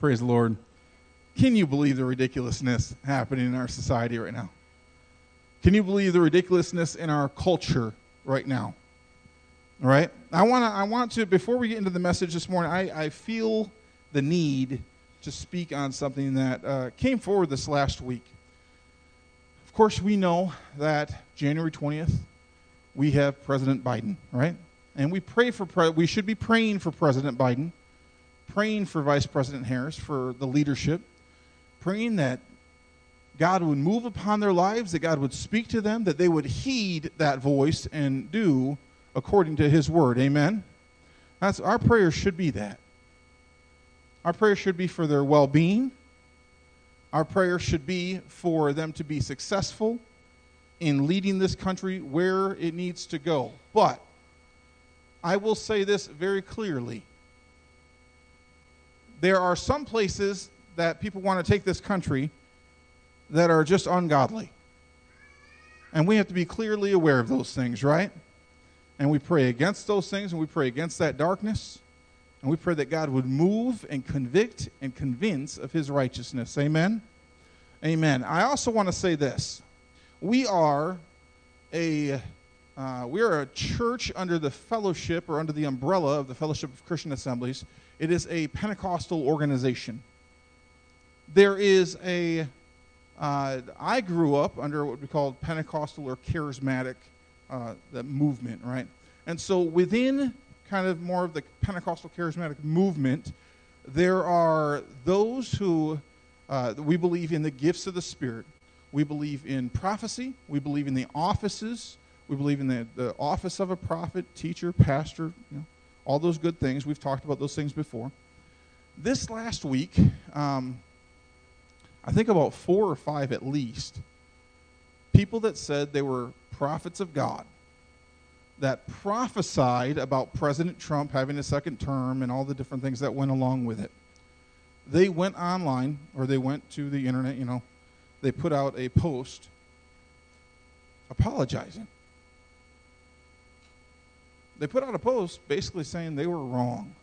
Praise the Lord. Can you believe the ridiculousness happening in our society right now? Can you believe the ridiculousness in our culture right now? All right? I want to I want to before we get into the message this morning, I, I feel the need to speak on something that uh, came forward this last week. Of course, we know that January 20th, we have President Biden, right? And we pray for pre- we should be praying for President Biden, praying for Vice President Harris for the leadership, praying that God would move upon their lives, that God would speak to them, that they would heed that voice and do according to his word. Amen. That's our prayer should be that. Our prayer should be for their well-being. Our prayer should be for them to be successful in leading this country where it needs to go. But I will say this very clearly. There are some places that people want to take this country that are just ungodly. And we have to be clearly aware of those things, right? And we pray against those things and we pray against that darkness. And we pray that God would move and convict and convince of his righteousness. Amen. Amen. I also want to say this. We are a uh, we are a church under the fellowship or under the umbrella of the Fellowship of Christian Assemblies. It is a Pentecostal organization. There is a uh, I grew up under what we call Pentecostal or charismatic uh, movement, right? And so within kind of more of the Pentecostal charismatic movement, there are those who uh, we believe in the gifts of the Spirit. We believe in prophecy. We believe in the offices. We believe in the, the office of a prophet, teacher, pastor, you know, all those good things. We've talked about those things before. This last week, um, I think about four or five at least, people that said they were prophets of God that prophesied about President Trump having a second term and all the different things that went along with it. They went online or they went to the internet, you know, they put out a post apologizing. They put out a post basically saying they were wrong.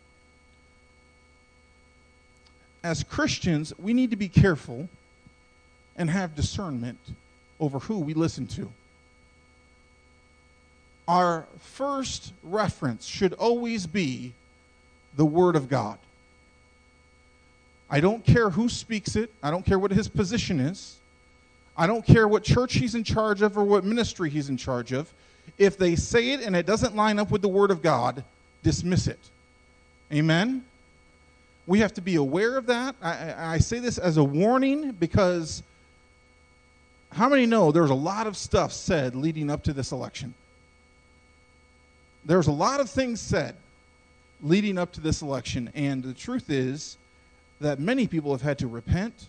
As Christians, we need to be careful and have discernment over who we listen to our first reference should always be the Word of God. I don't care who speaks it, I don't care what his position is, I don't care what church he's in charge of or what ministry he's in charge of. If they say it and it doesn't line up with the Word of God, dismiss it. Amen? We have to be aware of that. I, I say this as a warning because how many know there's a lot of stuff said leading up to this election? there's a lot of things said leading up to this election, and the truth is that many people have had to repent.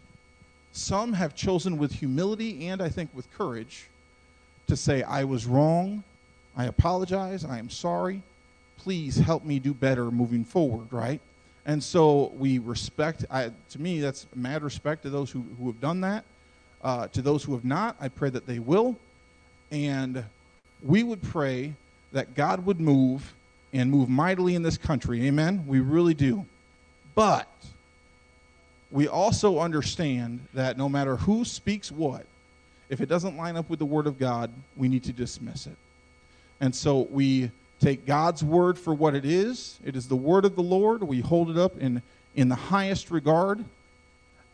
Some have chosen with humility and I think with courage to say, I was wrong, I apologize, I am sorry. Please help me do better moving forward, right? And so we respect, I, to me, that's mad respect to those who, who have done that. Uh, to those who have not, I pray that they will. And we would pray that God would move and move mightily in this country. Amen? We really do. But we also understand that no matter who speaks what, if it doesn't line up with the Word of God, we need to dismiss it. And so we take God's Word for what it is. It is the Word of the Lord. We hold it up in, in the highest regard.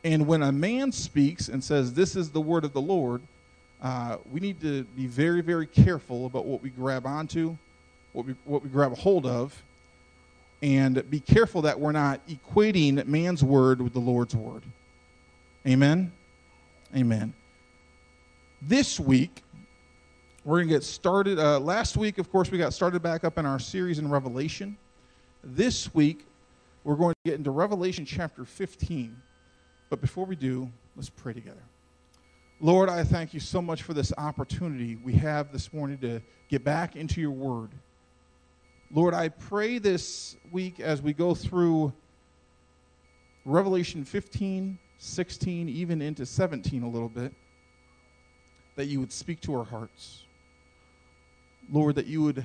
And when a man speaks and says, This is the Word of the Lord, uh, we need to be very, very careful about what we grab onto, what we, what we grab a hold of, and be careful that we're not equating man's word with the Lord's word. Amen? Amen. This week, we're going to get started. Uh, last week, of course, we got started back up in our series in Revelation. This week, we're going to get into Revelation chapter 15. But before we do, let's pray together. Lord, I thank you so much for this opportunity we have this morning to get back into your word. Lord, I pray this week as we go through Revelation 15, 16, even into 17 a little bit, that you would speak to our hearts. Lord, that you would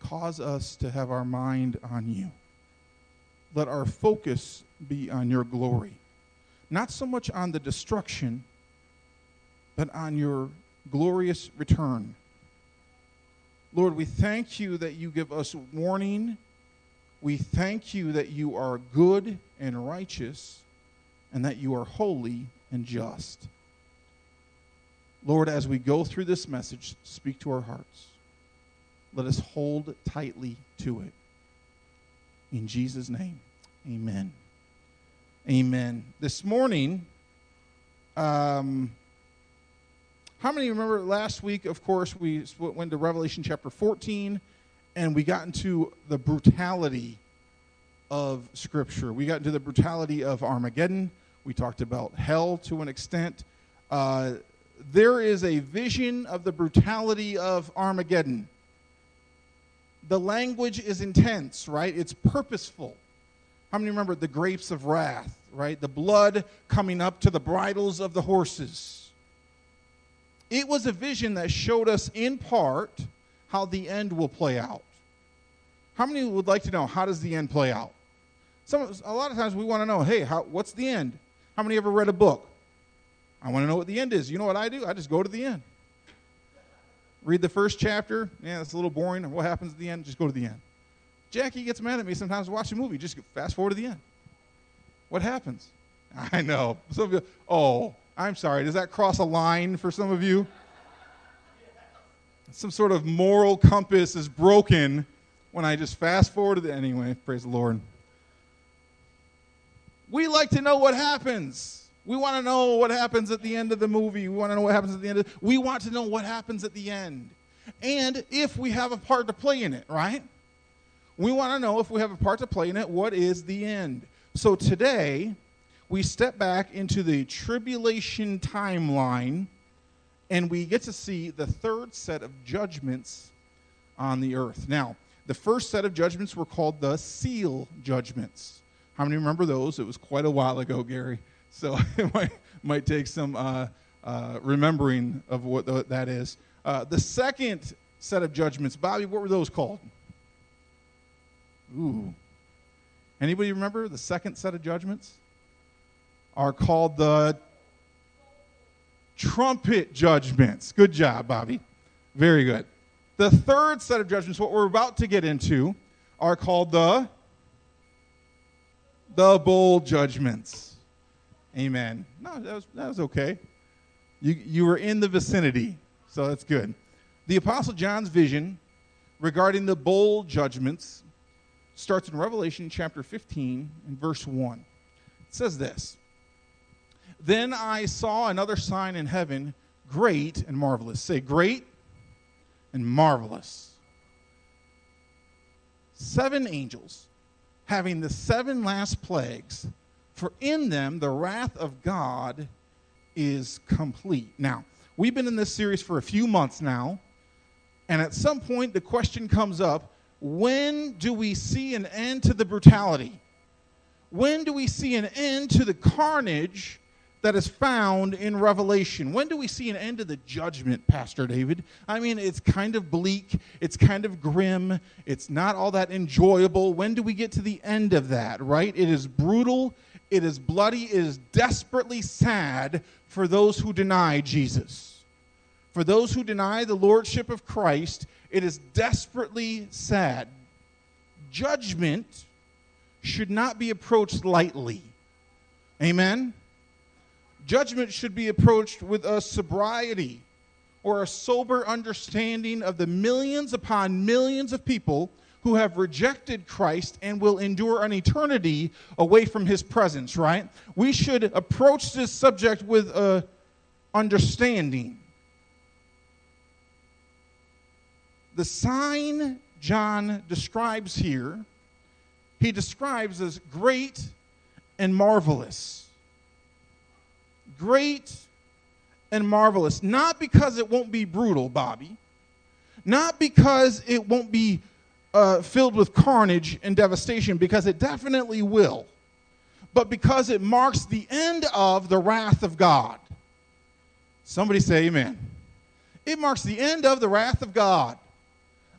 cause us to have our mind on you. let our focus be on your glory. Not so much on the destruction, but on your glorious return. Lord, we thank you that you give us warning. We thank you that you are good and righteous and that you are holy and just. Lord, as we go through this message, speak to our hearts. Let us hold tightly to it. In Jesus' name, amen. Amen. This morning, um, how many remember last week, of course, we went to Revelation chapter 14 and we got into the brutality of Scripture. We got into the brutality of Armageddon. We talked about hell to an extent. Uh, there is a vision of the brutality of Armageddon. The language is intense, right? It's purposeful. How many remember the grapes of wrath, right? The blood coming up to the bridles of the horses. It was a vision that showed us in part how the end will play out. How many would like to know how does the end play out? Some, a lot of times we want to know, hey, how, what's the end? How many ever read a book? I want to know what the end is. You know what I do? I just go to the end. Read the first chapter. Yeah, that's a little boring. What happens at the end? Just go to the end. Jackie gets mad at me sometimes watch a movie. Just fast forward to the end. What happens? I know. Some of you, oh, I'm sorry. Does that cross a line for some of you? Some sort of moral compass is broken when I just fast forward to the end. anyway. Praise the Lord. We like to know what happens. We want to know what happens at the end of the movie. We want to know what happens at the end. Of, we want to know what happens at the end. And if we have a part to play in it, right? We want to know if we have a part to play in it, what is the end? So today, we step back into the tribulation timeline and we get to see the third set of judgments on the earth. Now, the first set of judgments were called the seal judgments. How many remember those? It was quite a while ago, Gary. So it might, might take some uh, uh, remembering of what the, that is. Uh, the second set of judgments, Bobby, what were those called? Ooh. Anybody remember the second set of judgments? Are called the trumpet judgments. Good job, Bobby. Very good. The third set of judgments, what we're about to get into, are called the the bowl judgments. Amen. No, that was, that was okay. You, you were in the vicinity, so that's good. The Apostle John's vision regarding the bowl judgments starts in Revelation chapter 15 and verse 1. It says this Then I saw another sign in heaven, great and marvelous. Say, great and marvelous. Seven angels having the seven last plagues, for in them the wrath of God is complete. Now, we've been in this series for a few months now, and at some point the question comes up when do we see an end to the brutality? When do we see an end to the carnage that is found in Revelation. When do we see an end to the judgment, Pastor David? I mean, it's kind of bleak, it's kind of grim, it's not all that enjoyable. When do we get to the end of that, right? It is brutal, it is bloody, it is desperately sad for those who deny Jesus. For those who deny the lordship of Christ, it is desperately sad. Judgment should not be approached lightly. Amen? Judgment should be approached with a sobriety or a sober understanding of the millions upon millions of people who have rejected Christ and will endure an eternity away from his presence, right? We should approach this subject with a understanding. The sign John describes here, he describes as great and marvelous great and marvelous. Not because it won't be brutal, Bobby. Not because it won't be uh, filled with carnage and devastation, because it definitely will. But because it marks the end of the wrath of God. Somebody say amen. It marks the end of the wrath of God.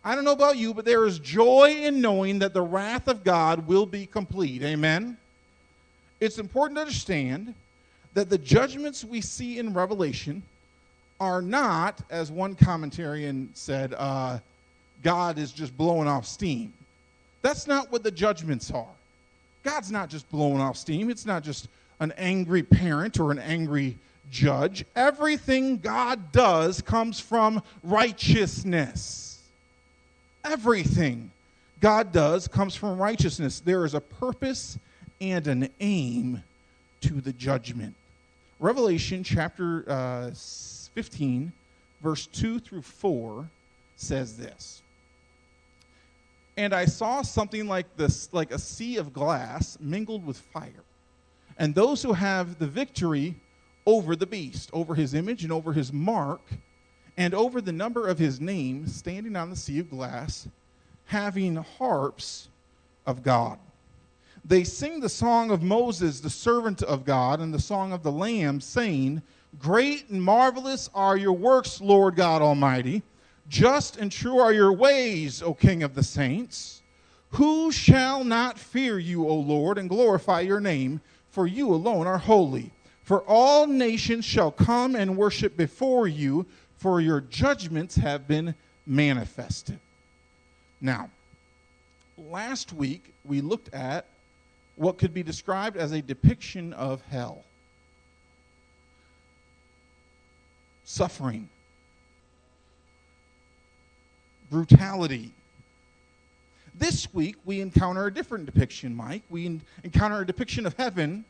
I don't know about you, but there is joy in knowing that the wrath of God will be complete. Amen? It's important to understand that the judgments we see in Revelation are not, as one commentarian said, uh, God is just blowing off steam. That's not what the judgments are. God's not just blowing off steam, it's not just an angry parent or an angry judge. Everything God does comes from righteousness. Everything God does comes from righteousness. There is a purpose and an aim to the judgment. Revelation chapter uh, 15, verse 2 through 4 says this. And I saw something like this, like a sea of glass mingled with fire. And those who have the victory over the beast, over his image and over his mark, and over the number of his name, standing on the sea of glass, having harps of God. They sing the song of Moses, the servant of God, and the song of the Lamb, saying, Great and marvelous are your works, Lord God Almighty. Just and true are your ways, O King of the saints. Who shall not fear you, O Lord, and glorify your name? For you alone are holy. For all nations shall come and worship before you, for your judgments have been manifested. Now, last week we looked at what could be described as a depiction of hell. suffering, brutality. This week, we encounter a different depiction, Mike. We encounter a depiction of heaven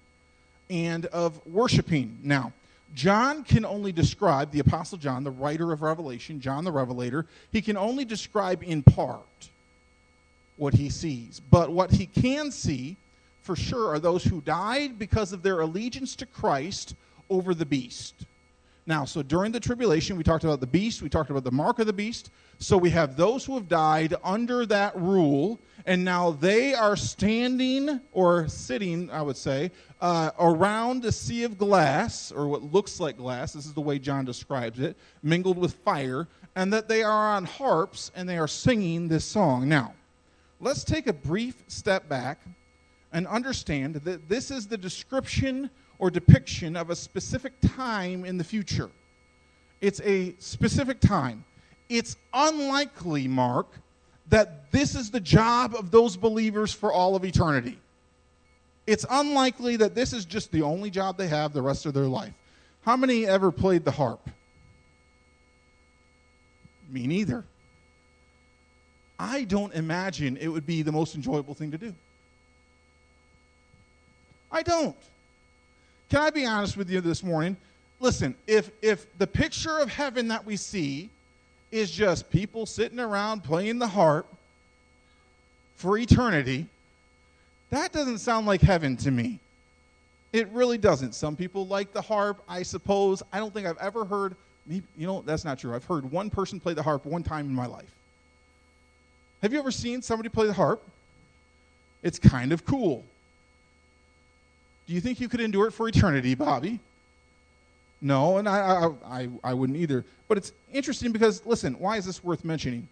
and of worshiping. Now, John can only describe, the Apostle John, the writer of Revelation, John the Revelator, he can only describe in part what he sees. But what he can see for sure are those who died because of their allegiance to Christ over the beast. Now, so during the tribulation, we talked about the beast, we talked about the mark of the beast. So we have those who have died under that rule, and now they are standing or sitting, I would say, uh, around a sea of glass, or what looks like glass. This is the way John describes it, mingled with fire, and that they are on harps and they are singing this song. Now, let's take a brief step back and understand that this is the description or depiction of a specific time in the future. It's a specific time. It's unlikely, Mark, that this is the job of those believers for all of eternity. It's unlikely that this is just the only job they have the rest of their life. How many ever played the harp? Me neither. I don't imagine it would be the most enjoyable thing to do. I don't. Can I be honest with you this morning? Listen, if if the picture of heaven that we see is just people sitting around playing the harp for eternity, that doesn't sound like heaven to me. It really doesn't. Some people like the harp, I suppose. I don't think I've ever heard, you know, that's not true. I've heard one person play the harp one time in my life. Have you ever seen somebody play the harp? It's kind of cool. Do you think you could endure it for eternity, Bobby? No, and I, I, I, I wouldn't either. But it's interesting because, listen, why is this worth mentioning?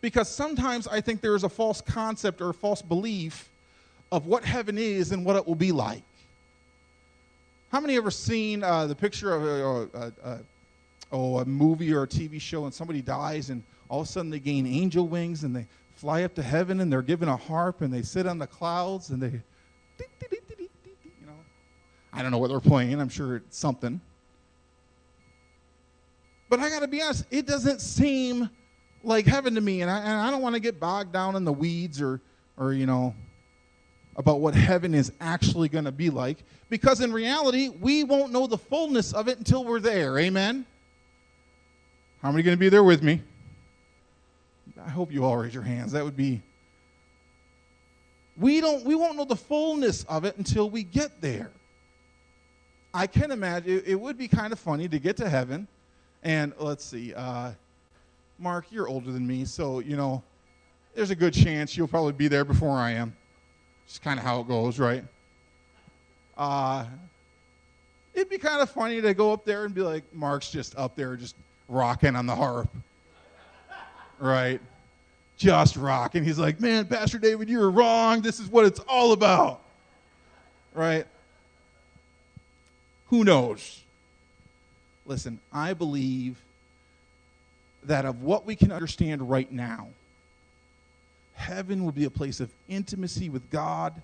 Because sometimes I think there is a false concept or a false belief of what heaven is and what it will be like. How many ever seen uh, the picture of a, a, a, a movie or a TV show and somebody dies and all of a sudden they gain angel wings and they fly up to heaven and they're given a harp and they sit on the clouds and they I don't know what they're playing. I'm sure it's something. But I got to be honest, it doesn't seem like heaven to me. And I, and I don't want to get bogged down in the weeds or, or you know, about what heaven is actually going to be like. Because in reality, we won't know the fullness of it until we're there. Amen? How many going to be there with me? I hope you all raise your hands. That would be. We don't. We won't know the fullness of it until we get there. I can imagine it, it would be kind of funny to get to heaven, and let's see, uh, Mark, you're older than me, so you know, there's a good chance you'll probably be there before I am. Just kind of how it goes, right? Uh, it'd be kind of funny to go up there and be like, Mark's just up there, just rocking on the harp, right? Just rocking. He's like, man, Pastor David, you're wrong. This is what it's all about, right? Who knows? Listen, I believe that of what we can understand right now, heaven will be a place of intimacy with God,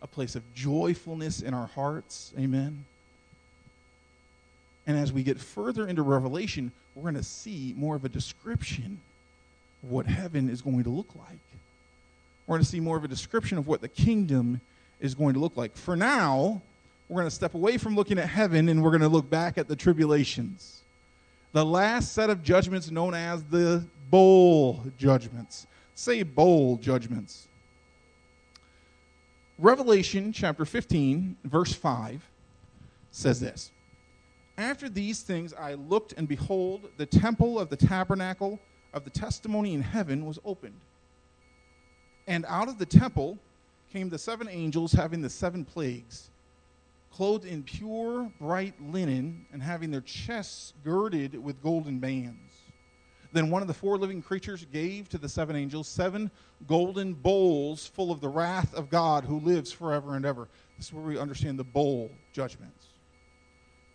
a place of joyfulness in our hearts. Amen. And as we get further into Revelation, we're going to see more of a description of what heaven is going to look like. We're going to see more of a description of what the kingdom is going to look like. For now, we're going to step away from looking at heaven and we're going to look back at the tribulations. The last set of judgments known as the bowl judgments. Say bowl judgments. Revelation chapter 15, verse 5 says this After these things I looked, and behold, the temple of the tabernacle of the testimony in heaven was opened. And out of the temple came the seven angels having the seven plagues, clothed in pure, bright linen, and having their chests girded with golden bands. Then one of the four living creatures gave to the seven angels seven golden bowls full of the wrath of God who lives forever and ever. This is where we understand the bowl judgments.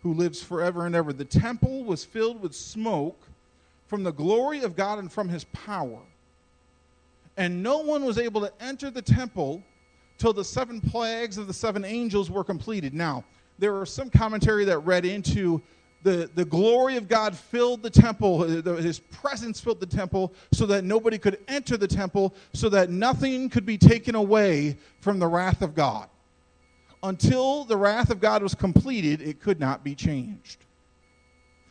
Who lives forever and ever. The temple was filled with smoke from the glory of God and from his power. And no one was able to enter the temple till the seven plagues of the seven angels were completed. Now, there was some commentary that read into the, the glory of God filled the temple, uh, his presence filled the temple, so that nobody could enter the temple, so that nothing could be taken away from the wrath of God. Until the wrath of God was completed, it could not be changed.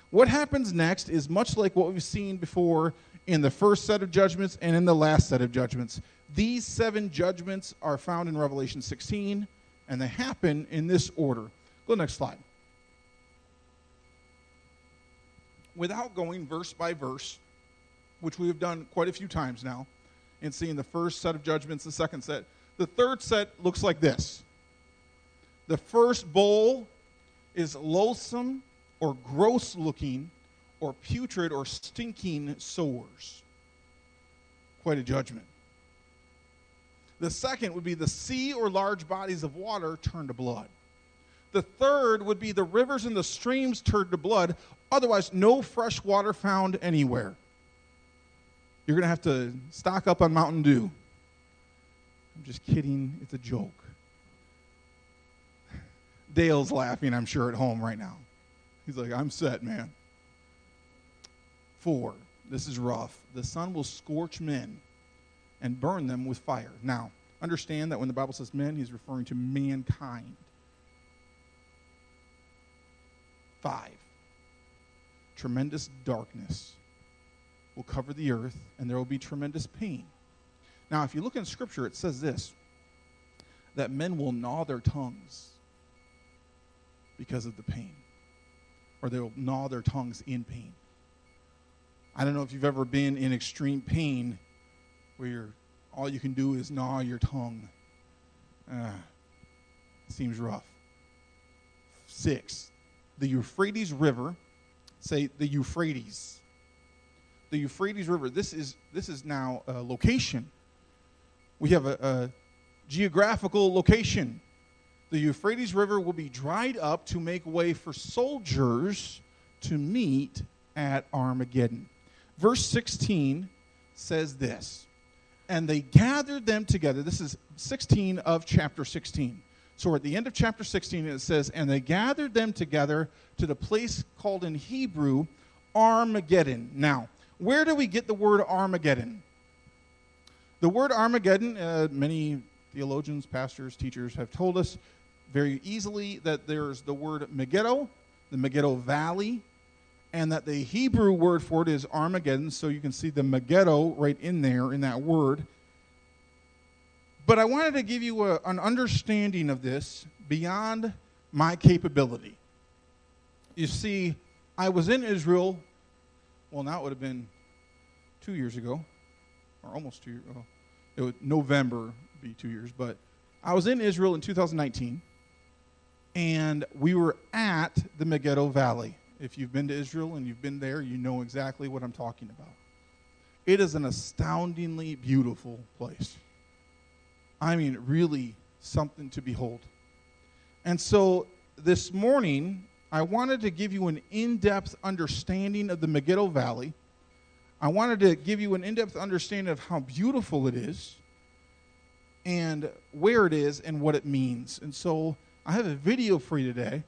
What happens next is much like what we've seen before in the first set of judgments and in the last set of judgments. These seven judgments are found in Revelation 16, and they happen in this order. Go next slide. without going verse by verse, which we have done quite a few times now, and seeing the first set of judgments, the second set, the third set looks like this. The first bowl is loathsome or gross looking or putrid or stinking sores. Quite a judgment. The second would be the sea or large bodies of water turned to blood. The third would be the rivers and the streams turned to blood. Otherwise, no fresh water found anywhere. You're going to have to stock up on Mountain Dew. I'm just kidding. It's a joke. Dale's laughing, I'm sure, at home right now. He's like, I'm set, man. Four, this is rough. The sun will scorch men and burn them with fire. Now, understand that when the Bible says men, he's referring to mankind. Five, tremendous darkness will cover the earth, and there will be tremendous pain. Now, if you look in Scripture, it says this that men will gnaw their tongues because of the pain, or they will gnaw their tongues in pain. I don't know if you've ever been in extreme pain where you're, all you can do is gnaw your tongue. Uh, seems rough. Six, the Euphrates River, say the Euphrates. The Euphrates River, this is, this is now a location. We have a, a geographical location. The Euphrates River will be dried up to make way for soldiers to meet at Armageddon. Verse 16 says this And they gathered them together. This is 16 of chapter 16. So we're at the end of chapter 16, and it says, And they gathered them together to the place called in Hebrew Armageddon. Now, where do we get the word Armageddon? The word Armageddon, uh, many theologians, pastors, teachers have told us very easily that there's the word Megiddo, the Megiddo Valley, and that the Hebrew word for it is Armageddon. So you can see the Megiddo right in there in that word. But I wanted to give you a, an understanding of this beyond my capability. You see, I was in Israel, well, now it would have been two years ago, or almost two years ago. Oh, it would November be two years, but I was in Israel in 2019, and we were at the Megiddo Valley. If you've been to Israel and you've been there, you know exactly what I'm talking about. It is an astoundingly beautiful place. I mean, really something to behold. And so this morning, I wanted to give you an in depth understanding of the Megiddo Valley. I wanted to give you an in depth understanding of how beautiful it is and where it is and what it means. And so I have a video for you today,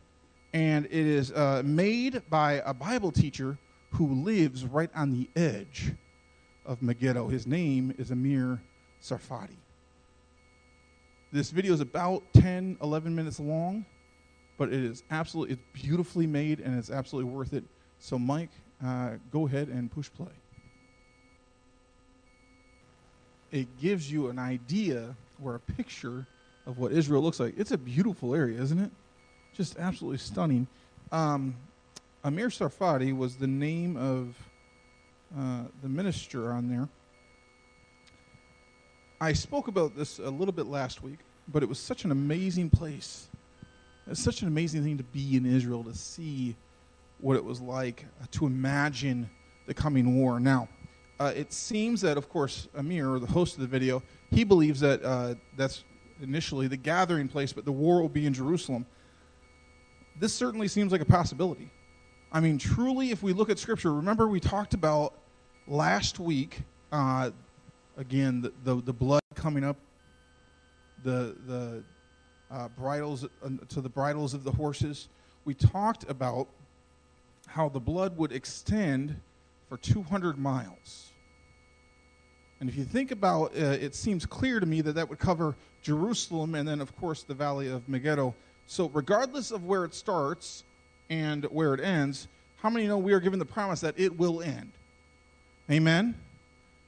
and it is uh, made by a Bible teacher who lives right on the edge of Megiddo. His name is Amir Tsarfati. This video is about 10, 11 minutes long, but it is absolutely, it's beautifully made and it's absolutely worth it. So, Mike, uh, go ahead and push play. It gives you an idea or a picture of what Israel looks like. It's a beautiful area, isn't it? Just absolutely stunning. Um, Amir Tsarfati was the name of uh, the minister on there. I spoke about this a little bit last week, but it was such an amazing place. It's such an amazing thing to be in Israel, to see what it was like, uh, to imagine the coming war. Now, uh, it seems that, of course, Amir, the host of the video, he believes that uh, that's initially the gathering place, but the war will be in Jerusalem. This certainly seems like a possibility. I mean, truly, if we look at Scripture, remember we talked about last week uh, again, the, the, the, blood coming up, the, the uh, bridles uh, to the bridles of the horses. We talked about how the blood would extend for 200 miles. And if you think about uh, it, seems clear to me that that would cover Jerusalem and then, of course, the valley of Megiddo. So, regardless of where it starts and where it ends, how many know we are given the promise that it will end? Amen?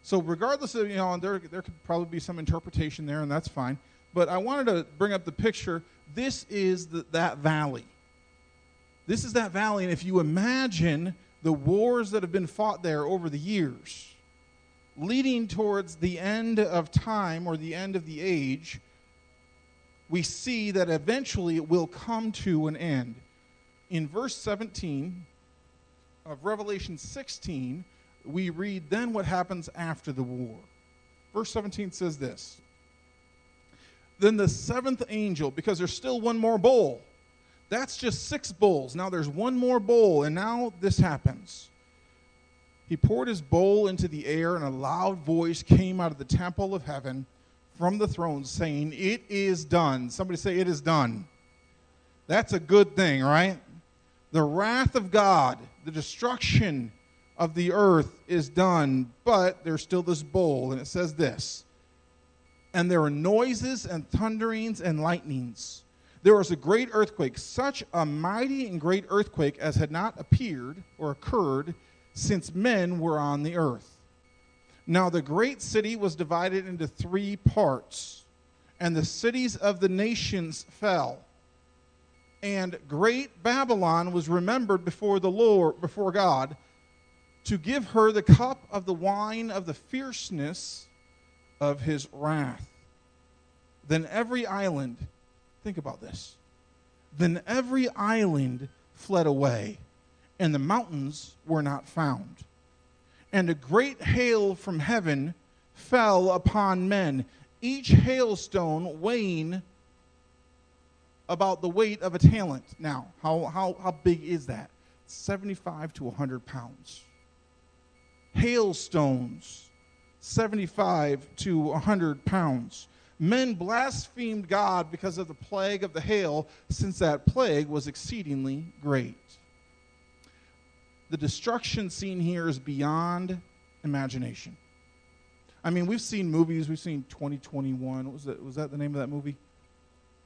So regardless of, you know, there, there could probably be some interpretation there, and that's fine. But I wanted to bring up the picture. This is the, that valley. This is that valley, and if you imagine the wars that have been fought there over the years, leading towards the end of time or the end of the age, we see that eventually it will come to an end. In verse 17 of Revelation 16, we read then what happens after the war. Verse 17 says this Then the seventh angel, because there's still one more bowl, that's just six bowls. Now there's one more bowl, and now this happens. He poured his bowl into the air, and a loud voice came out of the temple of heaven from the throne saying, It is done. Somebody say, It is done. That's a good thing, right? The wrath of God, the destruction of the earth is done, but there's still this bowl, and it says this And there are noises and thunderings and lightnings. There was a great earthquake, such a mighty and great earthquake as had not appeared or occurred since men were on the earth. Now the great city was divided into three parts, and the cities of the nations fell. And great Babylon was remembered before the Lord, before God to give her the cup of the wine of the fierceness of his wrath. Then every island, think about this, then every island fled away, and the mountains were not found. And a great hail from heaven fell upon men, each hailstone weighing about the weight of a talent. Now, how, how, how big is that? 75 to 100 pounds hailstones, 75 to 100 pounds. Men blasphemed God because of the plague of the hail, since that plague was exceedingly great. The destruction seen here is beyond imagination. I mean, we've seen movies. We've seen 2021. What was that? Was that the name of that movie?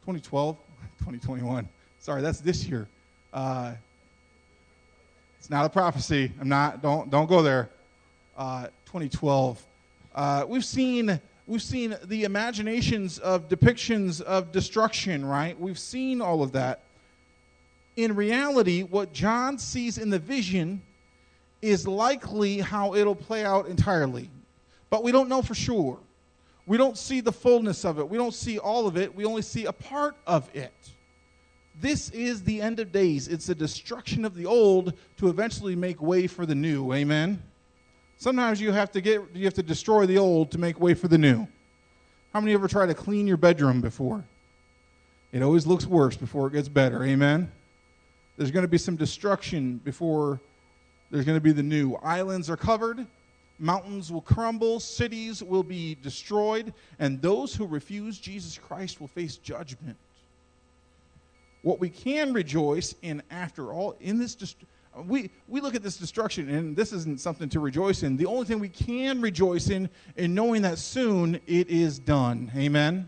2012, 2021. Sorry, that's this year. Uh, it's not a prophecy. I'm not. Don't don't go there. Uh, 2012. Uh, we've seen we've seen the imaginations of depictions of destruction, right? We've seen all of that. In reality, what John sees in the vision is likely how it'll play out entirely. But we don't know for sure. We don't see the fullness of it. We don't see all of it. We only see a part of it. This is the end of days. It's the destruction of the old to eventually make way for the new. Amen. Sometimes you have to get you have to destroy the old to make way for the new. How many ever try to clean your bedroom before? It always looks worse before it gets better. Amen. There's going to be some destruction before there's going to be the new. Islands are covered, mountains will crumble, cities will be destroyed, and those who refuse Jesus Christ will face judgment. What we can rejoice in, after all, in this we, we look at this destruction and this isn't something to rejoice in. The only thing we can rejoice in in knowing that soon it is done. Amen.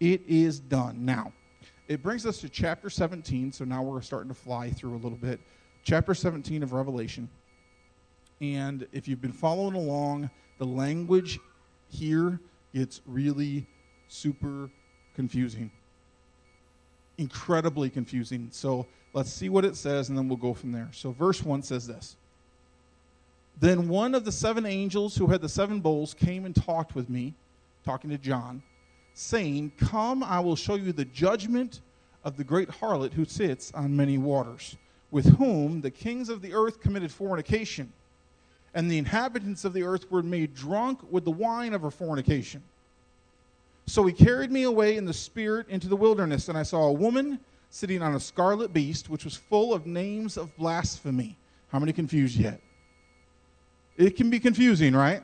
It is done. Now, it brings us to chapter 17. So now we're starting to fly through a little bit. Chapter 17 of Revelation. And if you've been following along, the language here gets really super confusing. Incredibly confusing. So Let's see what it says, and then we'll go from there. So, verse 1 says this Then one of the seven angels who had the seven bowls came and talked with me, talking to John, saying, Come, I will show you the judgment of the great harlot who sits on many waters, with whom the kings of the earth committed fornication, and the inhabitants of the earth were made drunk with the wine of her fornication. So he carried me away in the spirit into the wilderness, and I saw a woman sitting on a scarlet beast, which was full of names of blasphemy. How many confused yet? It can be confusing, right?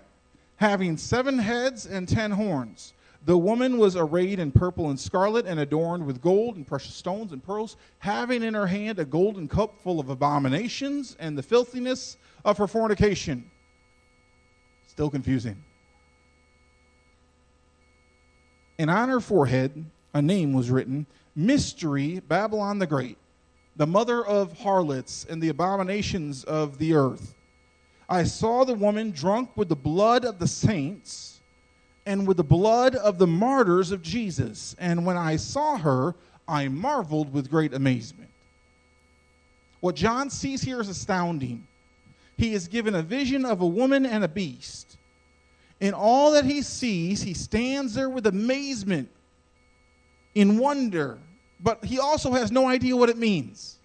Having seven heads and ten horns. The woman was arrayed in purple and scarlet and adorned with gold and precious stones and pearls, having in her hand a golden cup full of abominations and the filthiness of her fornication. Still confusing. And on her forehead a name was written mystery, Babylon the Great, the mother of harlots and the abominations of the earth. I saw the woman drunk with the blood of the saints and with the blood of the martyrs of Jesus. And when I saw her, I marveled with great amazement. What John sees here is astounding. He is given a vision of a woman and a beast. In all that he sees, he stands there with amazement, in wonder, but he also has no idea what it means.